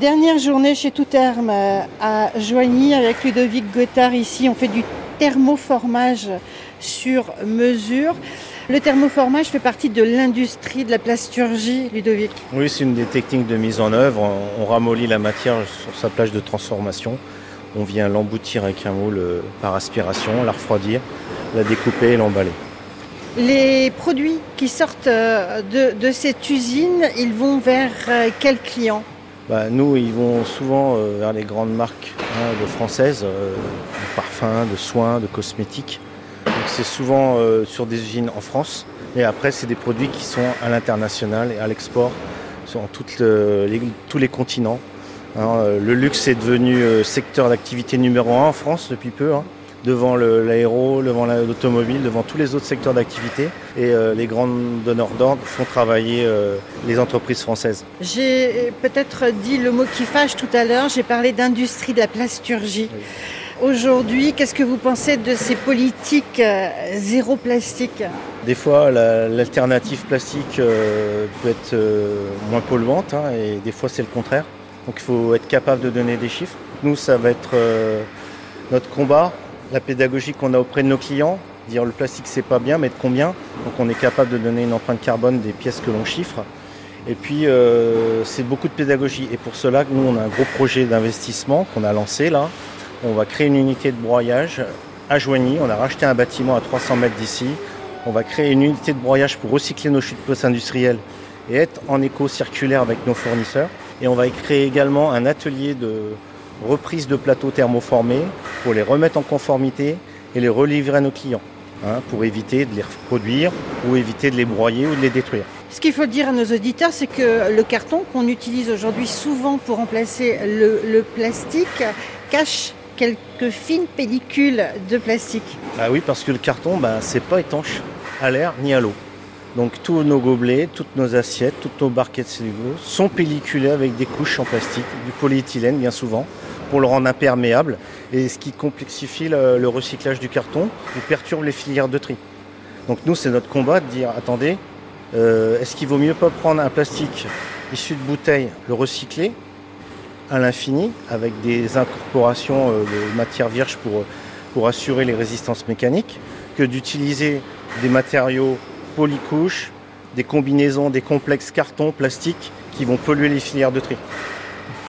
Dernière journée chez Tout Terme euh, à Joigny avec Ludovic Gothard ici. On fait du thermoformage sur mesure. Le thermoformage fait partie de l'industrie de la plasturgie, Ludovic. Oui, c'est une des techniques de mise en œuvre. On ramollit la matière sur sa plage de transformation. On vient l'emboutir avec un moule euh, par aspiration, la refroidir, la découper et l'emballer. Les produits qui sortent euh, de, cette usine, ils vont vers quels clients? Bah, nous, ils vont souvent euh, vers les grandes marques hein, de françaises, euh, de parfums, de soins, de cosmétiques. c'est souvent euh, sur des usines en France. Et après, c'est des produits qui sont à l'international et à l'export sur tous les continents. Hein, le luxe est devenu secteur d'activité numéro un en France depuis peu. Hein devant l'aéro, devant l'automobile, devant tous les autres secteurs d'activité. Et euh, les grandes donneurs d'ordre font travailler euh, les entreprises françaises. J'ai peut-être dit le mot qui fâche tout à l'heure, j'ai parlé d'industrie de la plasturgie. Aujourd'hui, qu'est-ce que vous pensez de ces politiques euh, zéro plastique? Des fois, l'alternative plastique peut être moins polluante hein, et des fois c'est le contraire. Donc il faut être capable de donner des chiffres. Nous, ça va être notre combat la pédagogie qu'on a auprès de nos clients, dire le plastique c'est pas bien, mais de combien. Donc on est capable de donner une empreinte carbone des pièces que l'on chiffre. Et puis euh, c'est beaucoup de pédagogie. Et pour cela, nous on a un gros projet d'investissement qu'on a lancé là. On va créer une unité de broyage à Joigny. On a racheté un bâtiment à 300 mètres d'ici. On va créer une unité de broyage pour recycler nos chutes post-industrielles et être en éco-circulaire avec nos fournisseurs. Et on va créer également un atelier de, reprise de plateaux thermoformés pour les remettre en conformité et les relivrer à nos clients. Hein, pour éviter de les reproduire ou éviter de les broyer ou de les détruire. Ce qu'il faut dire à nos auditeurs, c'est que le carton qu'on utilise aujourd'hui souvent pour remplacer le, plastique cache quelques fines pellicules de plastique. Ah oui, parce que le carton, ben, c'est pas étanche à l'air ni à l'eau. Donc tous nos gobelets, toutes nos assiettes, toutes nos barquettes cellulose sont pelliculées avec des couches en plastique, du polyéthylène bien souvent, pour le rendre imperméable, et ce qui complexifie le, recyclage du carton et perturbe les filières de tri. Donc nous, c'est notre combat de dire, attendez, euh, est-ce qu'il vaut mieux pas prendre un plastique issu de bouteilles, le recycler à l'infini, avec des incorporations euh, de matières vierges pour, pour assurer les résistances mécaniques, que d'utiliser des matériaux polycouches, des combinaisons, des complexes carton, plastique qui vont polluer les filières de tri.